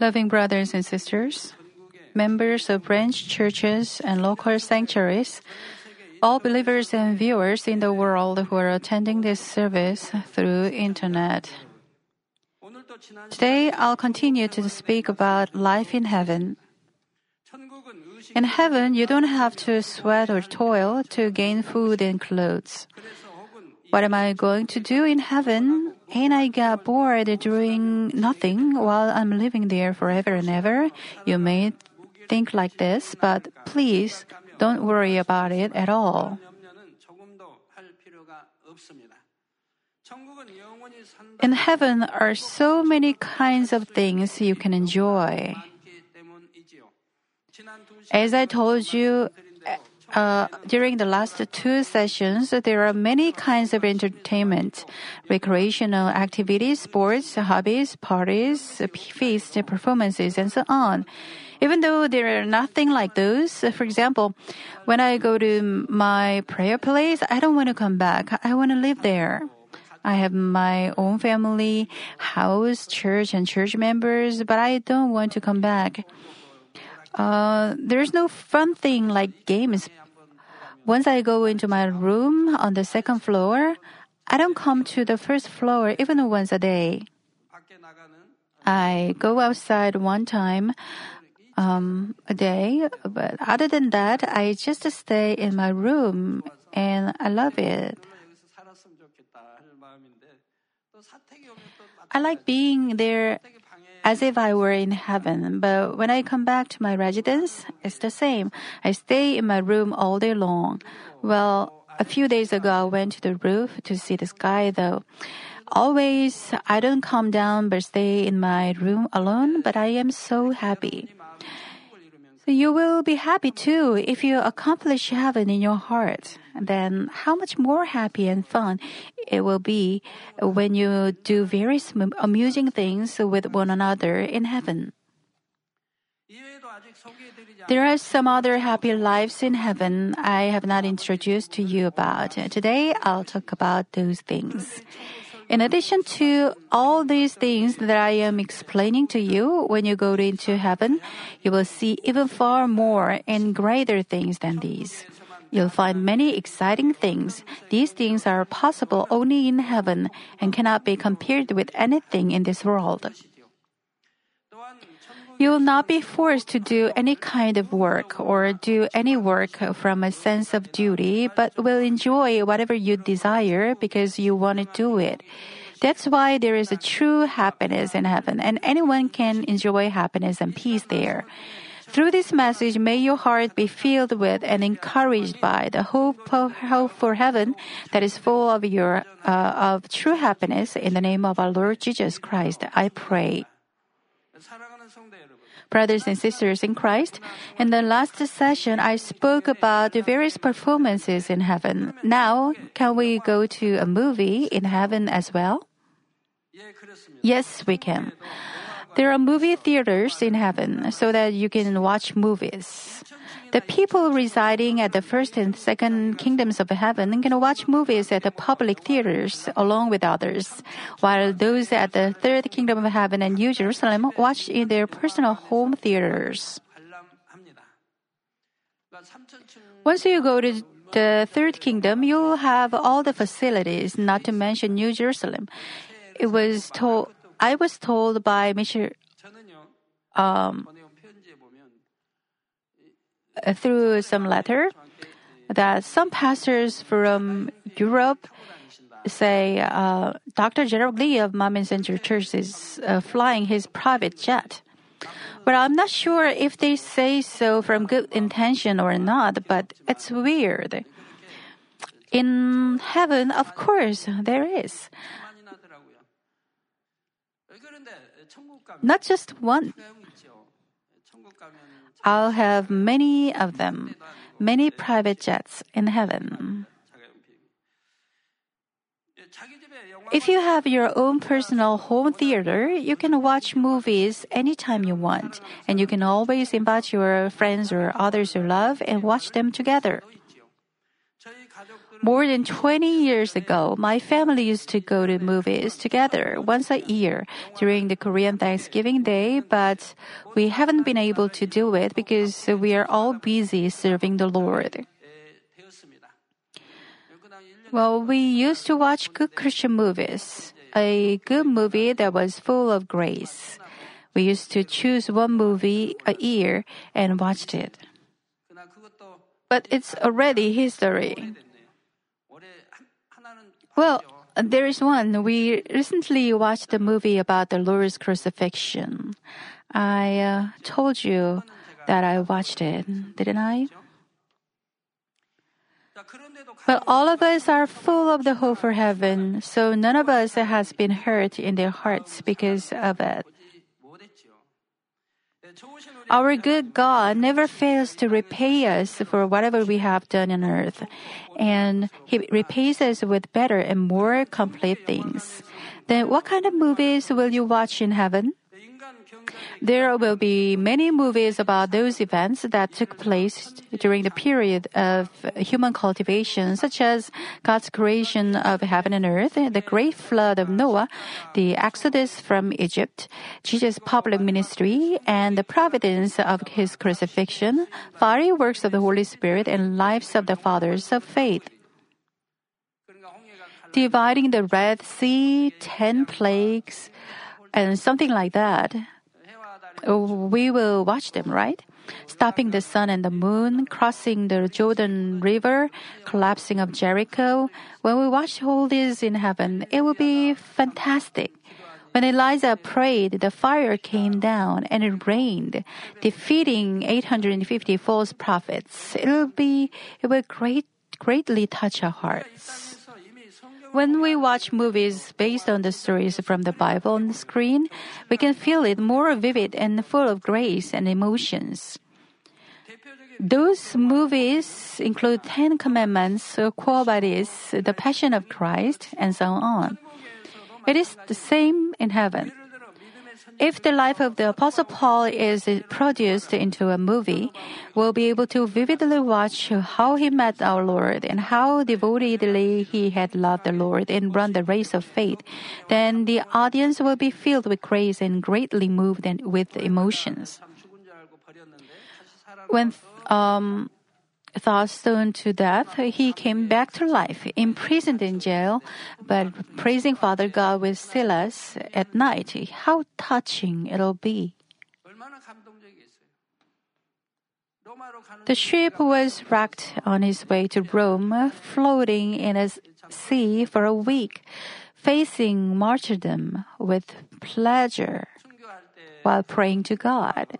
Loving brothers and sisters, members of branch churches and local sanctuaries, all believers and viewers in the world who are attending this service through internet. Today I'll continue to speak about life in heaven. In heaven, you don't have to sweat or toil to gain food and clothes. What am I going to do in heaven? Ain't I get bored doing nothing while I'm living there forever and ever? You may think like this, but please don't worry about it at all. In heaven are so many kinds of things you can enjoy. As I told you uh, during the last two sessions, there are many kinds of entertainment, recreational activities, sports, hobbies, parties, feasts, performances, and so on. Even though there are nothing like those, for example, when I go to my prayer place, I don't want to come back. I want to live there. I have my own family, house, church, and church members, but I don't want to come back. Uh, there's no fun thing like games. Once I go into my room on the second floor, I don't come to the first floor even once a day. I go outside one time um, a day, but other than that, I just stay in my room and I love it. I like being there as if I were in heaven, but when I come back to my residence, it's the same. I stay in my room all day long. Well, a few days ago, I went to the roof to see the sky though. Always, I don't come down but stay in my room alone, but I am so happy. You will be happy too if you accomplish heaven in your heart. Then how much more happy and fun it will be when you do various amusing things with one another in heaven. There are some other happy lives in heaven I have not introduced to you about. Today I'll talk about those things. In addition to all these things that I am explaining to you, when you go into heaven, you will see even far more and greater things than these. You'll find many exciting things. These things are possible only in heaven and cannot be compared with anything in this world. You will not be forced to do any kind of work or do any work from a sense of duty, but will enjoy whatever you desire because you want to do it. That's why there is a true happiness in heaven, and anyone can enjoy happiness and peace there. Through this message, may your heart be filled with and encouraged by the hope, of, hope for heaven that is full of your uh, of true happiness. In the name of our Lord Jesus Christ, I pray brothers and sisters in Christ. In the last session, I spoke about the various performances in heaven. Now, can we go to a movie in heaven as well? Yes, we can. There are movie theaters in heaven so that you can watch movies. The people residing at the first and second kingdoms of heaven can watch movies at the public theaters along with others, while those at the third kingdom of heaven and New Jerusalem watch in their personal home theaters. Once you go to the third kingdom, you'll have all the facilities, not to mention New Jerusalem. It was told, I was told by Mr. Um, through some letter that some pastors from Europe say uh, Dr. Jaerock Lee of Manmin Center Church is uh, flying his private jet. But I'm not sure if they say so from good intention or not, but it's weird. In heaven, of course, there is. Not just one. I'll have many of them, many private jets in heaven. If you have your own personal home theater, you can watch movies anytime you want, and you can always invite your friends or others you love and watch them together. More than 20 years ago, my family used to go to movies together once a year during the Korean Thanksgiving Day, but we haven't been able to do it because we are all busy serving the Lord. Well, we used to watch good Christian movies, a good movie that was full of grace. We used to choose one movie a year and watched it. But it's already history. Well, there is one. We recently watched a movie about the Lord's crucifixion. I uh, told you that I watched it, didn't I? But all of us are full of the hope for heaven, so none of us has been hurt in their hearts because of it. Our good God never fails to repay us for whatever we have done on earth, and He repays us with better and more complete things. Then, what kind of movies will you watch in heaven? There will be many movies about those events that took place during the period of human cultivation, such as God's creation of heaven and earth, the great flood of Noah, the exodus from Egypt, Jesus' public ministry, and the providence of his crucifixion, fiery works of the Holy Spirit, and lives of the fathers of faith. Dividing the Red Sea, ten plagues, and something like that. We will watch them, right? Stopping the sun and the moon, crossing the Jordan River, collapsing of Jericho. When we watch all this in heaven, it will be fantastic. When Elijah prayed, the fire came down and it rained, defeating 850 false prophets. It will be, it will great, greatly touch our hearts. When we watch movies based on the stories from the Bible on the screen, we can feel it more vivid and full of grace and emotions. Those movies include Ten Commandments, Quo Vadis, The Passion of Christ, and so on. It is the same in heaven. If the life of the Apostle Paul is produced into a movie, we'll be able to vividly watch how he met our Lord and how devotedly he had loved the Lord and run the race of faith. Then the audience will be filled with grace and greatly moved and with emotions. When um, thought stoned to death, he came back to life, imprisoned in jail, but praising Father God with Silas at night. How touching it'll be. The ship was wrecked on his way to Rome, floating in a sea for a week, facing martyrdom with pleasure while praying to God.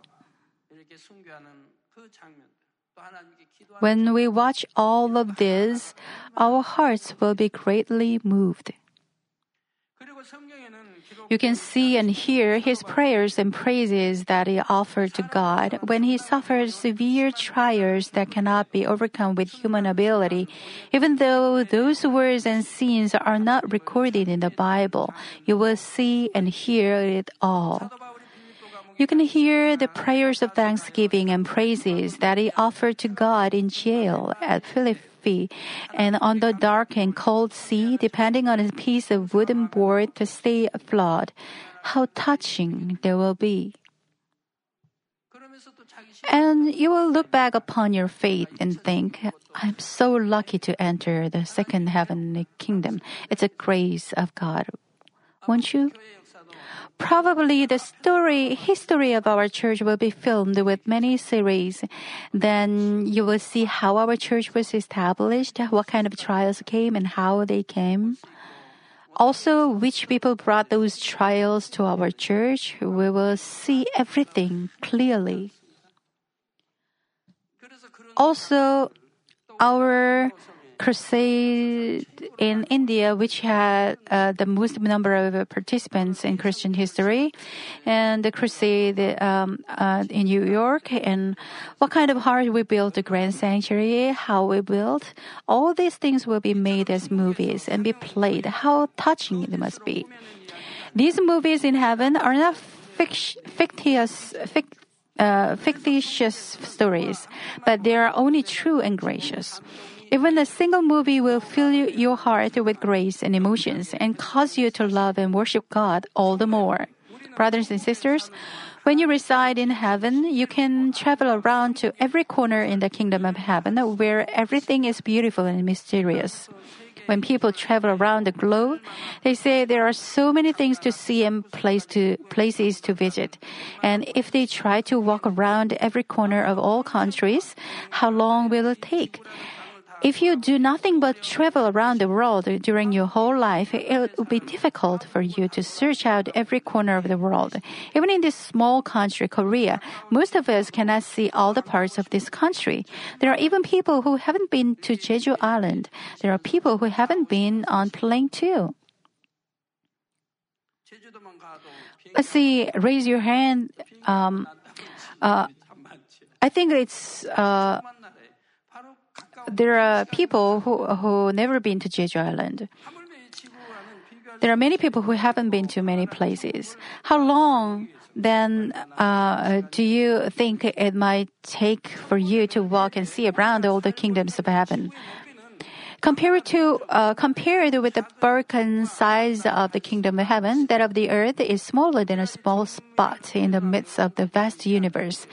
When we watch all of this, our hearts will be greatly moved. You can see and hear his prayers and praises that he offered to God when he suffered severe trials that cannot be overcome with human ability. Even though those words and scenes are not recorded in the Bible, you will see and hear it all. You can hear the prayers of thanksgiving and praises that he offered to God in jail at Philippi and on the dark and cold sea, depending on a piece of wooden board to stay afloat. How touching they will be. And you will look back upon your faith and think, I'm so lucky to enter the second heavenly kingdom. It's a grace of God. Won't you? Probably the story, history of our church will be filmed with many series. Then you will see how our church was established, what kind of trials came and how they came. Also, which people brought those trials to our church. We will see everything clearly. Also, our crusade in India, which had uh, the most number of participants in Christian history, and the crusade um, uh, in New York, and what kind of heart we built the Grand Sanctuary, how we built. All these things will be made as movies and be played. How touching it must be. These movies in heaven are not fict- fictitious, fict- uh, fictitious stories, but they are only true and gracious. Even a single movie will fill you- your heart with grace and emotions and cause you to love and worship God all the more. Brothers and sisters, when you reside in heaven, you can travel around to every corner in the kingdom of heaven where everything is beautiful and mysterious. When people travel around the globe, they say there are so many things to see and place to, places to visit. And if they try to walk around every corner of all countries, how long will it take? If you do nothing but travel around the world during your whole life, it will be difficult for you to search out every corner of the world. Even in this small country, Korea, most of us cannot see all the parts of this country. There are even people who haven't been to Jeju Island. There are people who haven't been on plane too. Let's see, raise your hand. Um, uh, I think it's. Uh, there are people who who never been to Jeju Island. There are many people who haven't been to many places. How long then uh, do you think it might take for you to walk and see around all the kingdoms of heaven? Compared to uh, compared with the Balkan size of the kingdom of heaven, that of the earth is smaller than a small spot in the midst of the vast universe.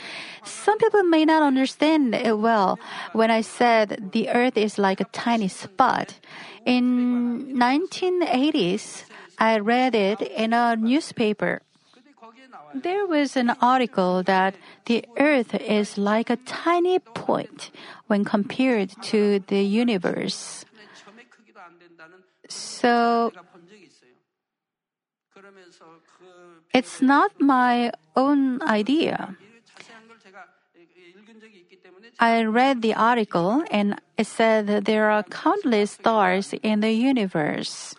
Some people may not understand it well when I said the earth is like a tiny spot. In 1980s, I read it in a newspaper. There was an article that the Earth is like a tiny point when compared to the universe. So, it's not my own idea. I read the article and it said there are countless stars in the universe.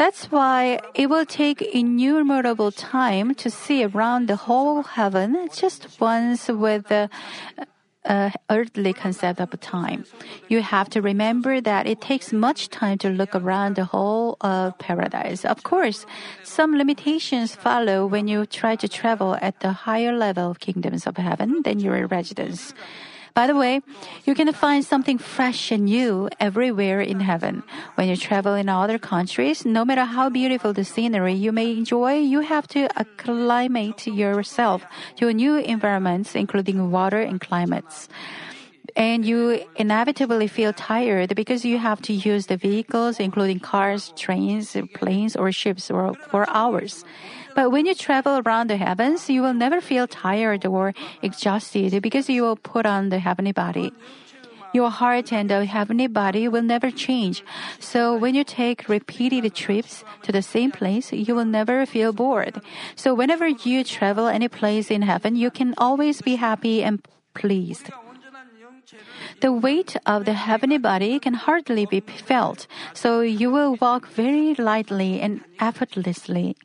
That's why it will take innumerable time to see around the whole heaven just once with the uh, earthly concept of time. You have to remember that it takes much time to look around the whole of paradise. Of course, some limitations follow when you try to travel at the higher level of kingdoms of heaven than your residence. By the way, you can find something fresh and new everywhere in heaven. When you travel in other countries, no matter how beautiful the scenery you may enjoy, you have to acclimate yourself to new environments, including water and climates. And you inevitably feel tired because you have to use the vehicles, including cars, trains, planes, or ships, for, for hours. But when you travel around the heavens, you will never feel tired or exhausted because you will put on the heavenly body. Your heart and the heavenly body will never change. So when you take repeated trips to the same place, you will never feel bored. So whenever you travel any place in heaven, you can always be happy and pleased. The weight of the heavenly body can hardly be felt, so you will walk very lightly and effortlessly.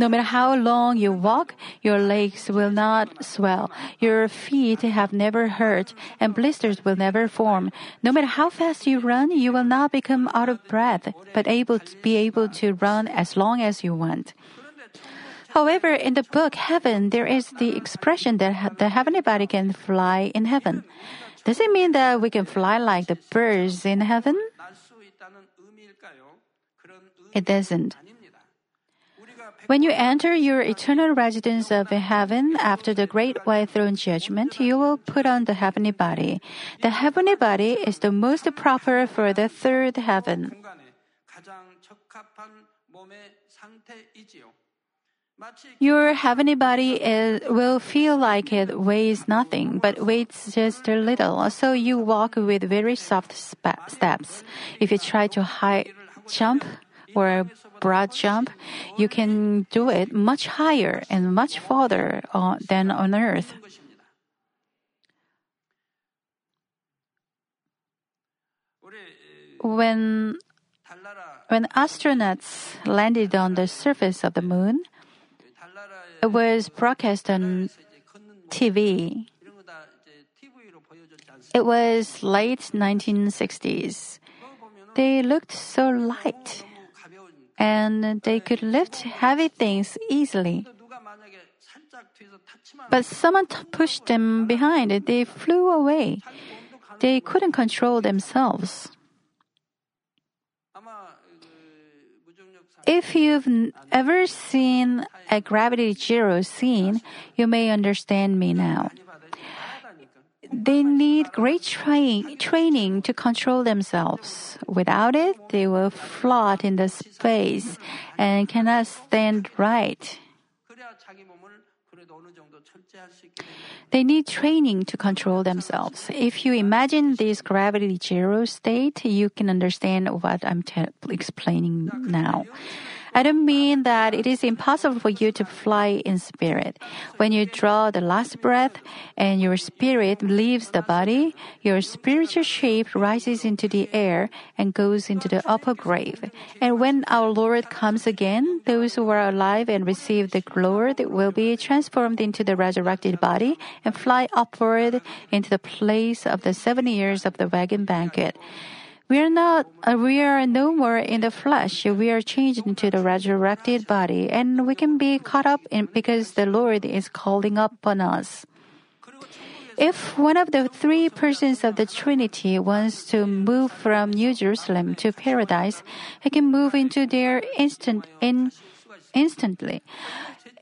No matter how long you walk, your legs will not swell, your feet have never hurt, and blisters will never form. No matter how fast you run, you will not become out of breath, but able to be able to run as long as you want. However, in the book Heaven, there is the expression that the heavenly body can fly in heaven. Does it mean that we can fly like the birds in heaven? It doesn't. When you enter your eternal residence of heaven after the great white throne judgment, you will put on the heavenly body. The heavenly body is the most proper for the third heaven. Your heavenly body is, will feel like it weighs nothing, but weighs just a little, so you walk with very soft spa- steps. If you try to high jump, or a broad jump, you can do it much higher and much farther uh, than on earth. When when astronauts landed on the surface of the moon, it was broadcast on TV. It was late 1960s. They looked so light and they could lift heavy things easily. But someone t- pushed them behind. They flew away. They couldn't control themselves. If you've ever seen a gravity zero scene, you may understand me now. They need great tra- training to control themselves. Without it, they will float in the space and cannot stand right. They need training to control themselves. If you imagine this gravity zero state, you can understand what I'm explaining now. I don't mean that it is impossible for you to fly in spirit. When you draw the last breath and your spirit leaves the body, your spiritual shape rises into the air and goes into the upper grave. And when our Lord comes again, those who are alive and receive the Lord will be transformed into the resurrected body and fly upward into the place of the seven years of the wedding banquet. We are not, uh, we are no more in the flesh. We are changed into the resurrected body and we can be caught up in because the Lord is calling upon us. If one of the three persons of the Trinity wants to move from New Jerusalem to paradise, he can move into there instant, in, instantly.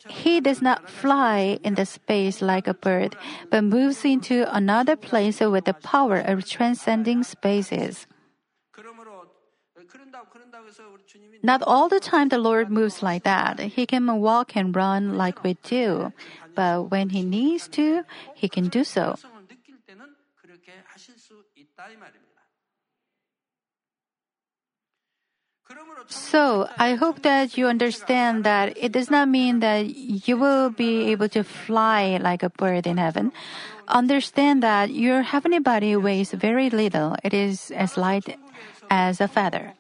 He does not fly in the space like a bird, but moves into another place with the power of transcending spaces. Not all the time the Lord moves like that. He can walk and run like we do. But when He needs to, He can do so. So, I hope that you understand that it does not mean that you will be able to fly like a bird in heaven. Understand that your heavenly body weighs very little. It is as light as a feather.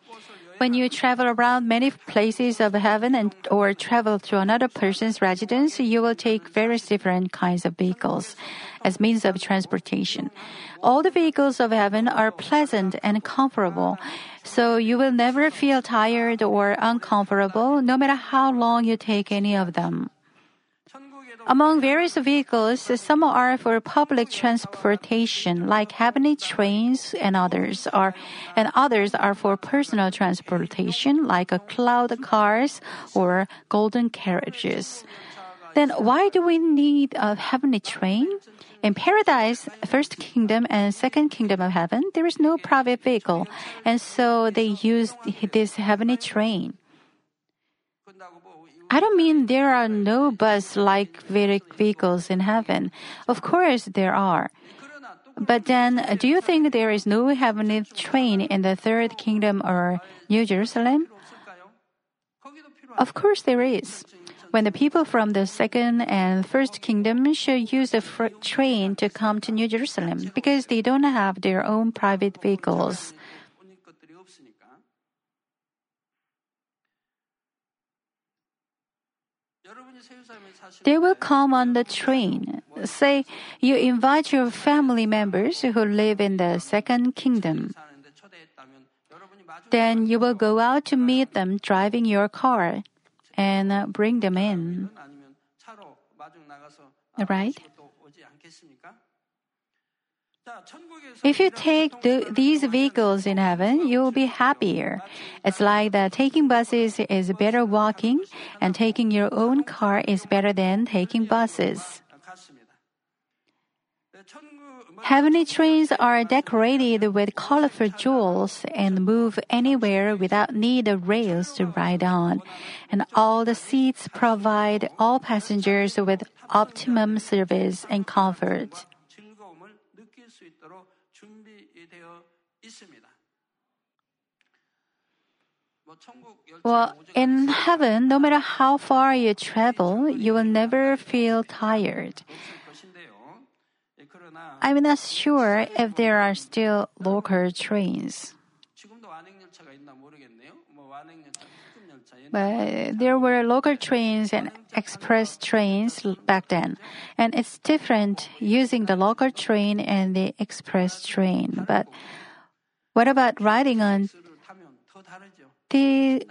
When you travel around many places of heaven and or travel to another person's residence, you will take various different kinds of vehicles as means of transportation. All the vehicles of heaven are pleasant and comfortable, so you will never feel tired or uncomfortable no matter how long you take any of them. Among various vehicles, some are for public transportation, like heavenly trains, and others are, and others are for personal transportation, like cloud cars or golden carriages. Then why do we need a heavenly train? In paradise, first kingdom and second kingdom of heaven, there is no private vehicle, and so they use this heavenly train. I don't mean there are no bus like Vedic vehicles in heaven. Of course there are. But then, do you think there is no heavenly train in the third kingdom or New Jerusalem? Of course there is. When the people from the second and first kingdom should use the train to come to New Jerusalem because they don't have their own private vehicles. They will come on the train. Say, you invite your family members who live in the second kingdom. Then you will go out to meet them driving your car and bring them in. Right? If you take the, these vehicles in heaven, you will be happier. It's like that taking buses is better walking, and taking your own car is better than taking buses. Heavenly trains are decorated with colorful jewels and move anywhere without need of rails to ride on. And all the seats provide all passengers with optimum service and comfort. Well, in heaven, no matter how far you travel, you will never feel tired. I'm not sure if there are still local trains. But there were local trains and express trains back then. And it's different using the local train and the express train. But what about riding on T,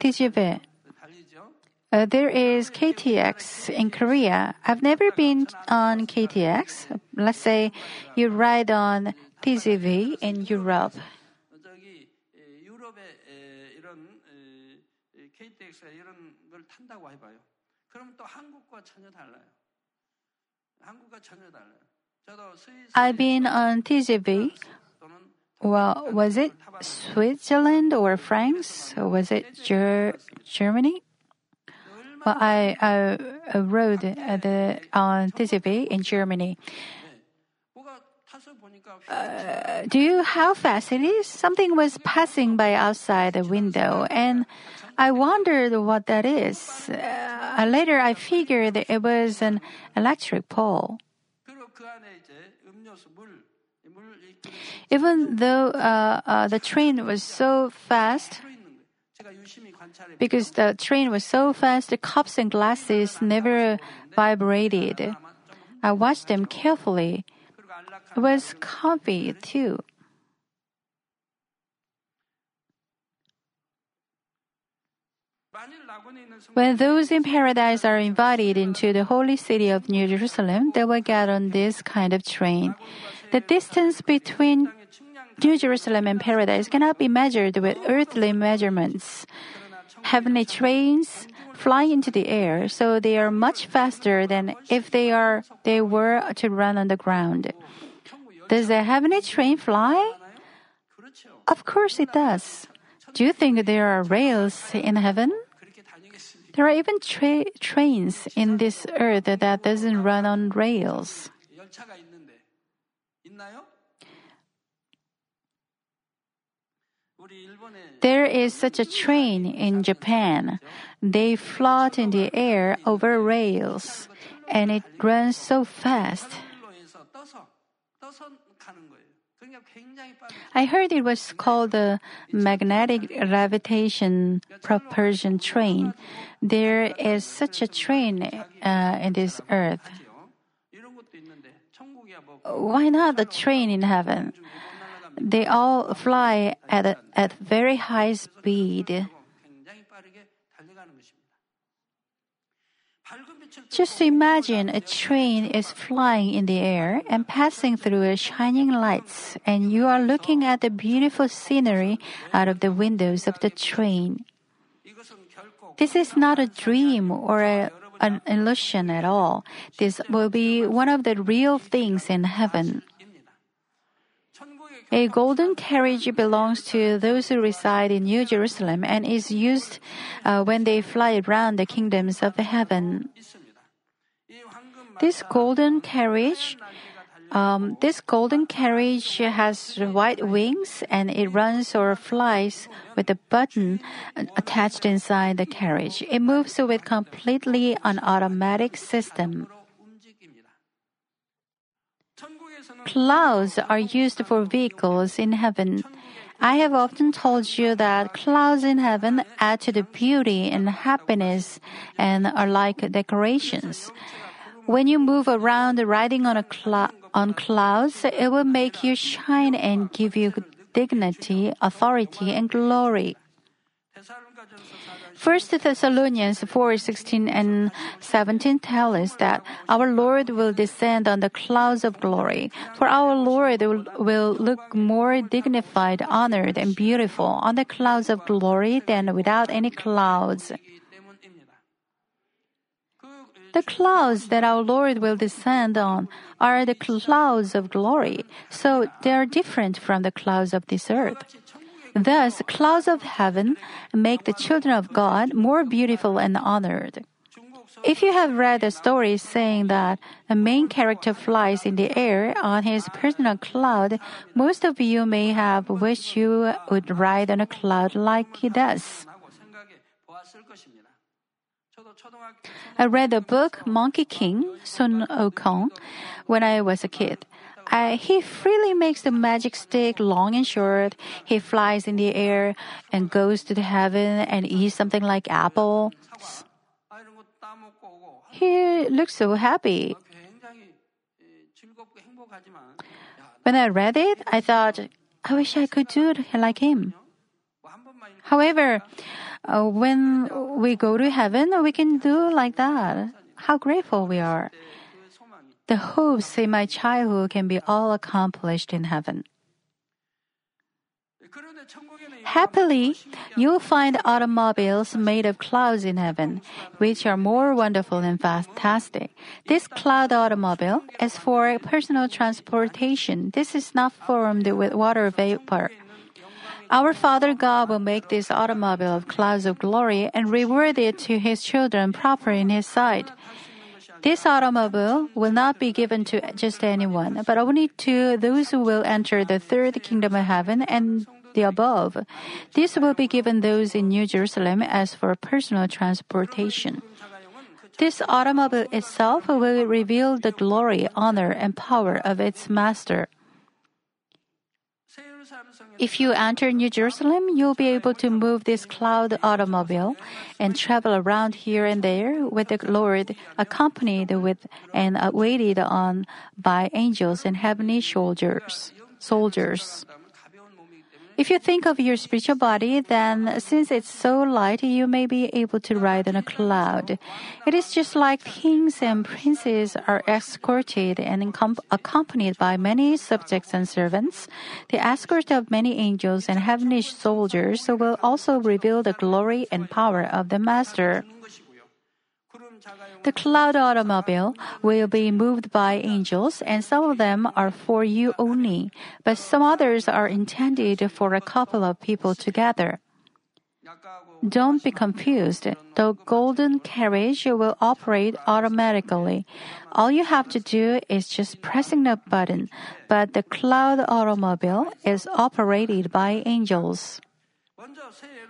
TGV. Uh, there is KTX in Korea. I've never been on KTX. Let's say you ride on TGV in Europe. I've been on TGV well, was it Switzerland or France? Or was it Ger- Germany? Well, I, I, I rode uh, the, on TGV in Germany. Uh, do you how fast it is? Something was passing by outside the window, and I wondered what that is. Uh, later, I figured it was an electric pole. even though uh, uh, the train was so fast, because the train was so fast, the cups and glasses never vibrated. I watched them carefully. It was comfy too. When those in paradise are invited into the holy city of New Jerusalem, they will get on this kind of train. The distance between New Jerusalem and paradise cannot be measured with earthly measurements. Heavenly trains fly into the air, so they are much faster than if they are they were to run on the ground. Does the heavenly train fly? Of course it does. Do you think there are rails in heaven? There are even tra- trains in this earth that doesn't run on rails. There is such a train in Japan. They float in the air over rails, and it runs so fast. I heard it was called the magnetic gravitation propulsion train. There is such a train uh, in this earth why not a train in heaven? They all fly at, a, at very high speed. Just imagine a train is flying in the air and passing through a shining lights, and you are looking at the beautiful scenery out of the windows of the train. This is not a dream or a an illusion at all. This will be one of the real things in heaven. A golden carriage belongs to those who reside in New Jerusalem and is used uh, when they fly around the kingdoms of heaven. This golden carriage um, this golden carriage has white wings and it runs or flies with a button attached inside the carriage. It moves with completely an automatic system. Clouds are used for vehicles in heaven. I have often told you that clouds in heaven add to the beauty and happiness and are like decorations. When you move around riding on a cloud, on clouds, it will make you shine and give you dignity, authority, and glory. 1 Thessalonians 4:16 and 17 tell us that our Lord will descend on the clouds of glory. For our Lord will look more dignified, honored, and beautiful on the clouds of glory than without any clouds. The clouds that our Lord will descend on are the clouds of glory, so they are different from the clouds of this earth. Thus, clouds of heaven make the children of God more beautiful and honored. If you have read the story saying that the main character flies in the air on his personal cloud, most of you may have wished you would ride on a cloud like he does. I read the book Monkey King, Sun Wukong, when I was a kid. I, he freely makes the magic stick long and short. He flies in the air and goes to the heaven and eats something like apple. He looks so happy. When I read it, I thought, I wish I could do it like him. However, uh, when we go to heaven, we can do like that. How grateful we are. The hopes in my childhood can be all accomplished in heaven. Happily, you'll find automobiles made of clouds in heaven, which are more wonderful and fantastic. This cloud automobile is for personal transportation. This is not formed with water vapor. Our Father God will make this automobile of clouds of glory and reward it to his children proper in his sight. This automobile will not be given to just anyone, but only to those who will enter the third kingdom of heaven and the above. This will be given those in New Jerusalem as for personal transportation. This automobile itself will reveal the glory, honor, and power of its master. If you enter New Jerusalem, you'll be able to move this cloud automobile and travel around here and there with the Lord, accompanied with and waited on by angels and heavenly soldiers. Soldiers. If you think of your spiritual body, then since it's so light, you may be able to ride on a cloud. It is just like kings and princes are escorted and accom- accompanied by many subjects and servants. The escort of many angels and heavenly soldiers will also reveal the glory and power of the Master. The cloud automobile will be moved by angels, and some of them are for you only, but some others are intended for a couple of people together. Don't be confused. The golden carriage will operate automatically. All you have to do is just pressing the button, but the cloud automobile is operated by angels.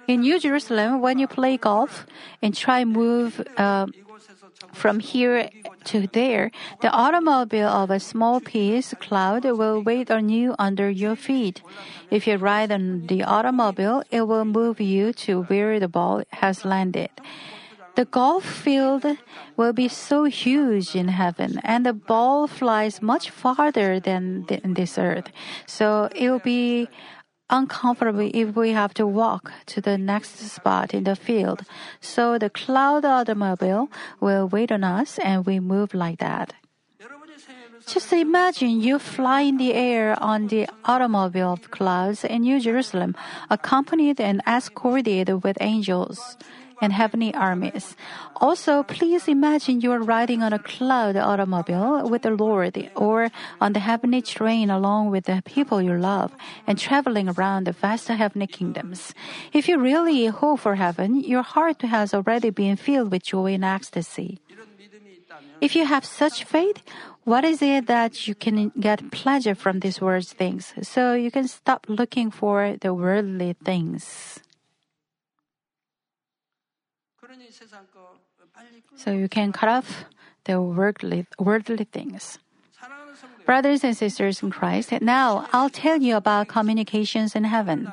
In New Jerusalem, when you play golf and try move uh, from here to there, the automobile of a small piece cloud will wait on you under your feet. If you ride on the automobile, it will move you to where the ball has landed. The golf field will be so huge in heaven, and the ball flies much farther than th- this earth. So it will be uncomfortable if we have to walk to the next spot in the field. So the cloud automobile will wait on us and we move like that. Just imagine you fly in the air on the automobile clouds in New Jerusalem, accompanied and escorted with angels and heavenly armies. Also, please imagine you are riding on a cloud automobile with the Lord or on the heavenly train along with the people you love and traveling around the vast heavenly kingdoms. If you really hope for heaven, your heart has already been filled with joy and ecstasy. If you have such faith, what is it that you can get pleasure from these world's things? So you can stop looking for the worldly things. So you can cut off the worldly, worldly things. Brothers and sisters in Christ, now I'll tell you about communications in heaven.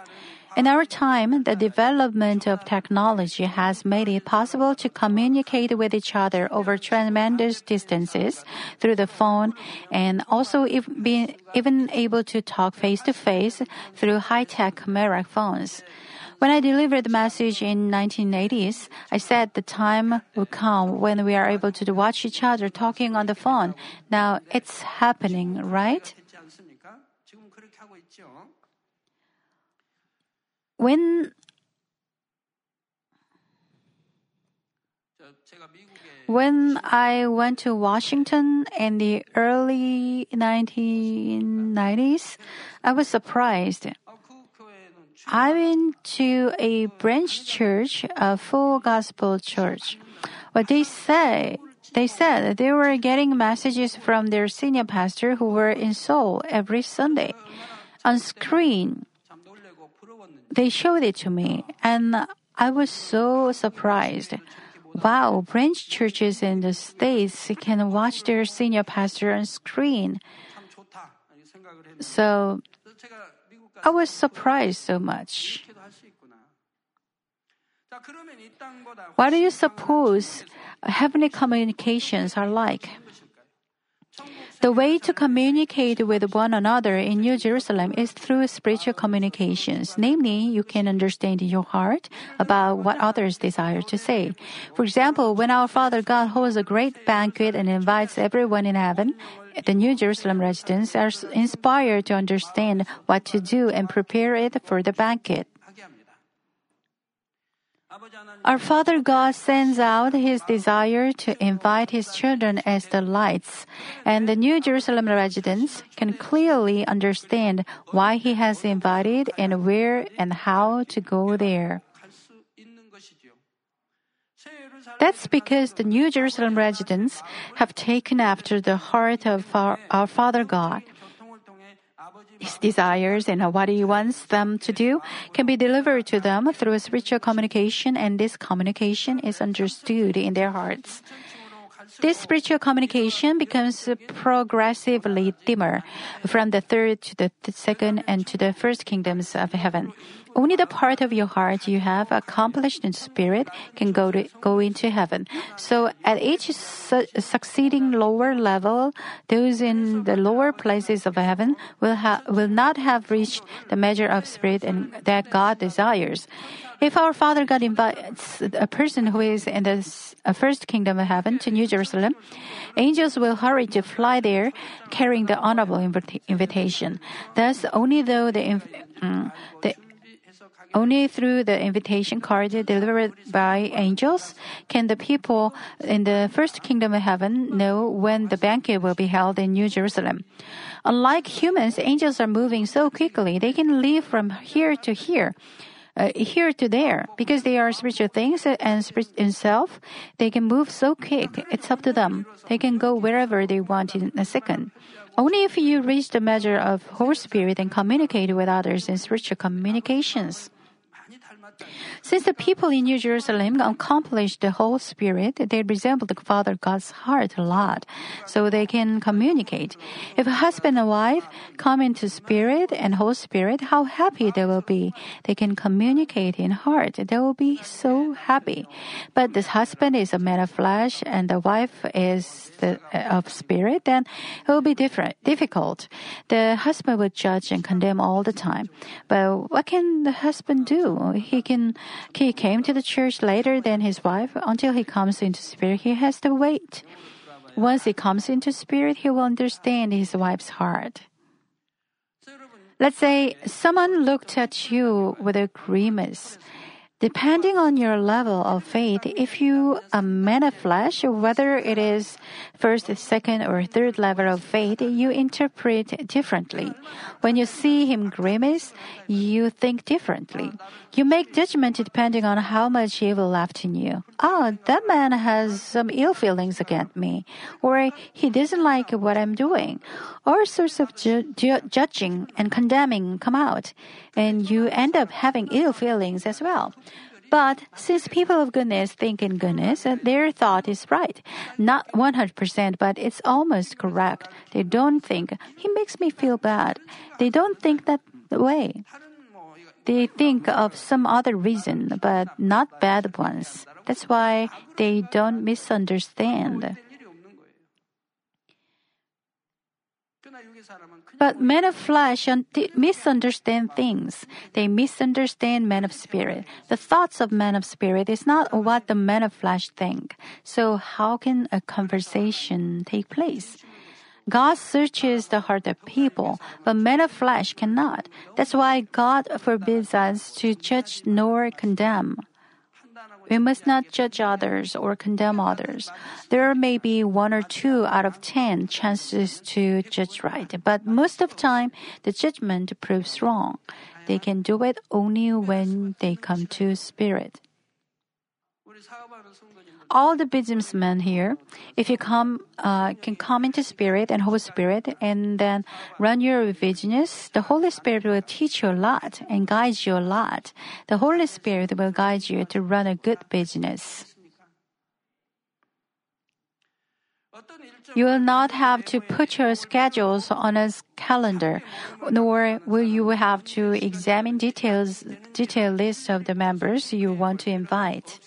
In our time, the development of technology has made it possible to communicate with each other over tremendous distances through the phone and also being even able to talk face to face through high tech camera phones. When I delivered the message in 1980s, I said the time will come when we are able to watch each other talking on the phone. Now it's happening, right? When When I went to Washington in the early 1990s, I was surprised. I went to a branch church, a full gospel church. What they say, they said they were getting messages from their senior pastor who were in Seoul every Sunday. On screen, they showed it to me, and I was so surprised. Wow, branch churches in the States can watch their senior pastor on screen. So I was surprised so much. What do you suppose heavenly communications are like? The way to communicate with one another in New Jerusalem is through spiritual communications. Namely, you can understand in your heart about what others desire to say. For example, when our Father God holds a great banquet and invites everyone in heaven, the New Jerusalem residents are inspired to understand what to do and prepare it for the banquet. Our Father God sends out His desire to invite His children as the lights, and the New Jerusalem residents can clearly understand why He has invited and where and how to go there. That's because the New Jerusalem residents have taken after the heart of our, our Father God. His desires and what he wants them to do can be delivered to them through spiritual communication, and this communication is understood in their hearts. This spiritual communication becomes progressively dimmer from the third to the second and to the first kingdoms of heaven. Only the part of your heart you have accomplished in spirit can go to go into heaven. So at each su- succeeding lower level, those in the lower places of heaven will ha- will not have reached the measure of spirit and that God desires. If our Father God invites a person who is in the first kingdom of heaven to New Jerusalem, angels will hurry to fly there carrying the honorable invita- invitation. Thus, only though the, um, the only through the invitation card delivered by angels can the people in the first kingdom of heaven know when the banquet will be held in New Jerusalem. Unlike humans, angels are moving so quickly they can leave from here to here uh, here to there because they are spiritual things and spirit itself. They can move so quick. It's up to them. They can go wherever they want in a second. Only if you reach the measure of Holy Spirit and communicate with others in spiritual communications. Since the people in New Jerusalem accomplished the Holy Spirit, they resemble the Father God's heart a lot, so they can communicate. If a husband and wife come into Spirit and Holy Spirit, how happy they will be. They can communicate in heart. They will be so happy. But the husband is a man of flesh and the wife is the, uh, of spirit, then it will be different, difficult. The husband will judge and condemn all the time. But what can the husband do? He he came to the church later than his wife. Until he comes into spirit, he has to wait. Once he comes into spirit, he will understand his wife's heart. Let's say someone looked at you with a grimace. Depending on your level of faith, if you a man of flesh, whether it is first, second, or third level of faith, you interpret differently. When you see him grimace, you think differently. You make judgment depending on how much evil left in you. Oh, that man has some ill feelings against me, or he doesn't like what I'm doing. All sorts of ju- ju- judging and condemning come out, and you end up having ill feelings as well. But since people of goodness think in goodness, uh, their thought is right. Not 100%, but it's almost correct. They don't think, he makes me feel bad. They don't think that way. They think of some other reason, but not bad ones. That's why they don't misunderstand. But men of flesh misunderstand things. They misunderstand men of spirit. The thoughts of men of spirit is not what the men of flesh think. So how can a conversation take place? God searches the heart of people, but men of flesh cannot. That's why God forbids us to judge nor condemn. We must not judge others or condemn others. There may be one or two out of ten chances to judge right, but most of time, the judgment proves wrong. They can do it only when they come to spirit all the businessmen here, if you come, uh, can come into spirit and Holy Spirit and then run your business, the Holy Spirit will teach you a lot and guide you a lot. The Holy Spirit will guide you to run a good business. You will not have to put your schedules on a calendar, nor will you have to examine details, detailed list of the members you want to invite.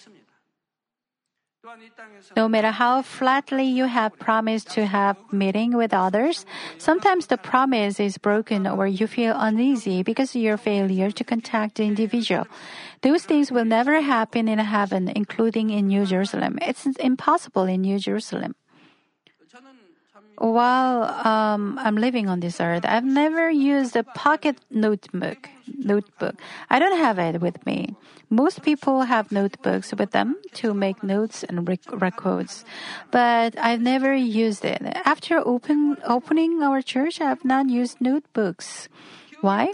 No matter how flatly you have promised to have meeting with others, sometimes the promise is broken or you feel uneasy because your failure to contact the individual. Those things will never happen in heaven, including in New Jerusalem. It's impossible in New Jerusalem while um, I'm living on this earth, I've never used a pocket notebook. Notebook. I don't have it with me. Most people have notebooks with them to make notes and rec- records, but I've never used it. After open, opening our church, I've not used notebooks. Why?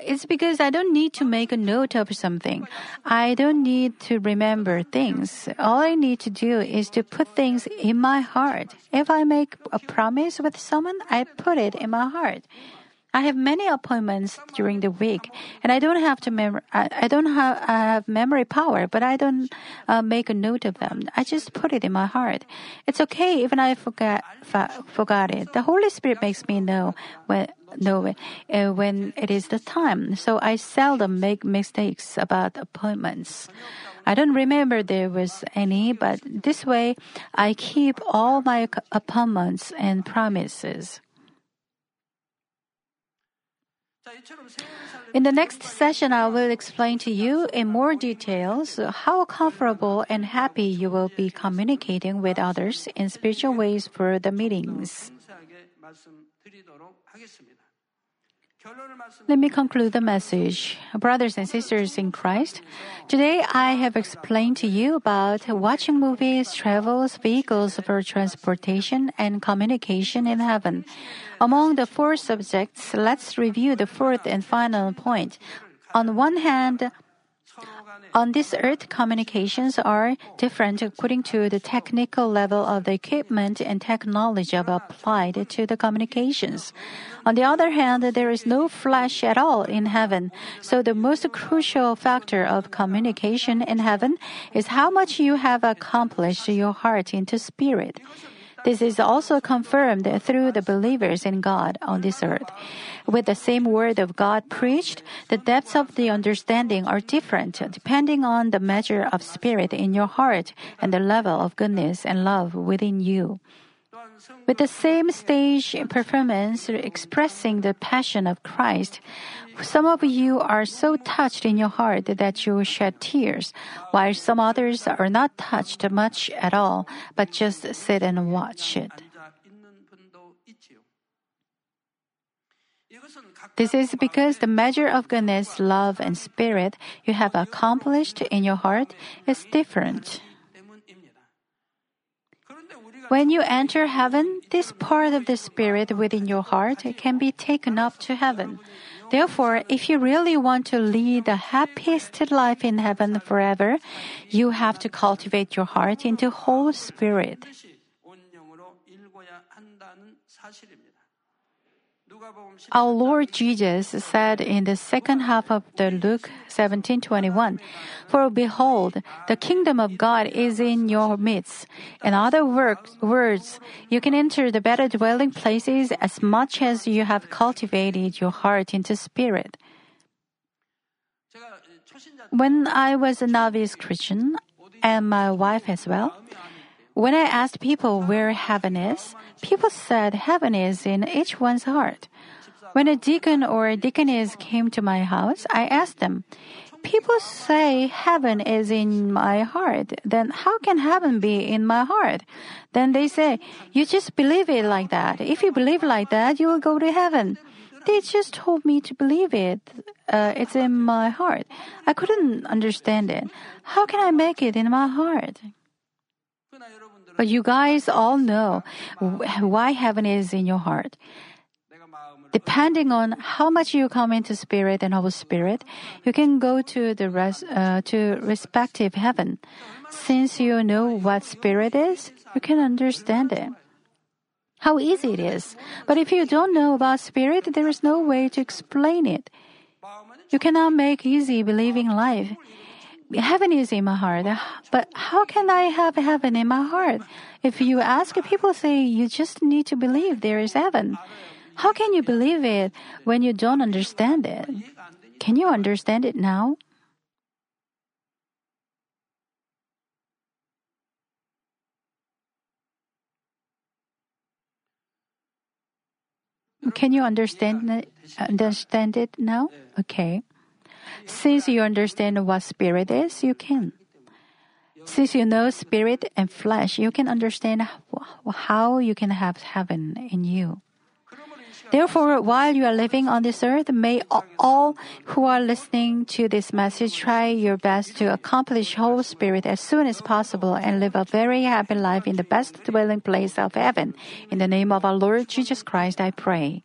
it's because I don't need to make a note of something. I don't need to remember things. All I need to do is to put things in my heart. If I make a promise with someone, I put it in my heart. I have many appointments during the week, and I don't have to mem- I, I don't have I have memory power, but I don't uh, make a note of them. I just put it in my heart. It's okay even I forgot fa- forgot it. The Holy Spirit makes me know when know it, uh, when it is the time. So I seldom make mistakes about appointments. I don't remember there was any, but this way I keep all my appointments and promises. In the next session, I will explain to you in more details how comfortable and happy you will be communicating with others in spiritual ways for the meetings. Let me conclude the message. Brothers and sisters in Christ, today I have explained to you about watching movies, travels, vehicles for transportation, and communication in heaven. Among the four subjects, let's review the fourth and final point. On one hand, on this earth, communications are different according to the technical level of the equipment and technology applied to the communications. On the other hand, there is no flesh at all in heaven. So the most crucial factor of communication in heaven is how much you have accomplished your heart into spirit. This is also confirmed through the believers in God on this earth. With the same word of God preached, the depths of the understanding are different depending on the measure of spirit in your heart and the level of goodness and love within you. With the same stage performance expressing the passion of Christ, some of you are so touched in your heart that you shed tears, while some others are not touched much at all, but just sit and watch it. This is because the measure of goodness, love, and spirit you have accomplished in your heart is different. When you enter heaven, this part of the Spirit within your heart can be taken up to heaven. Therefore, if you really want to lead the happiest life in heaven forever, you have to cultivate your heart into whole spirit. Our Lord Jesus said in the second half of the Luke 17:21, "For behold, the kingdom of God is in your midst." In other words, you can enter the better dwelling places as much as you have cultivated your heart into spirit. When I was a novice Christian, and my wife as well, when I asked people where heaven is, people said heaven is in each one's heart. When a deacon or a deaconess came to my house, I asked them, People say heaven is in my heart. Then how can heaven be in my heart? Then they say, You just believe it like that. If you believe like that, you will go to heaven. They just told me to believe it. Uh, it's in my heart. I couldn't understand it. How can I make it in my heart? But you guys all know why heaven is in your heart. Depending on how much you come into Spirit and Holy Spirit, you can go to the res, uh, to respective heaven. Since you know what Spirit is, you can understand it how easy it is. But if you don't know about spirit, there is no way to explain it. You cannot make easy believing life heaven is in my heart. Uh, but how can I have heaven in my heart? If you ask, people say you just need to believe there is heaven. How can you believe it when you don't understand it? Can you understand it now? Can you understand it, uh, understand it now? Okay. Since you understand what spirit is, you can. Since you know spirit and flesh, you can understand how you can have heaven in you. Therefore, while you are living on this earth, may all who are listening to this message try your best to accomplish Holy Spirit as soon as possible and live a very happy life in the best dwelling place of heaven. In the name of our Lord Jesus Christ, I pray.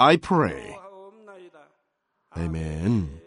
I pray. Amen.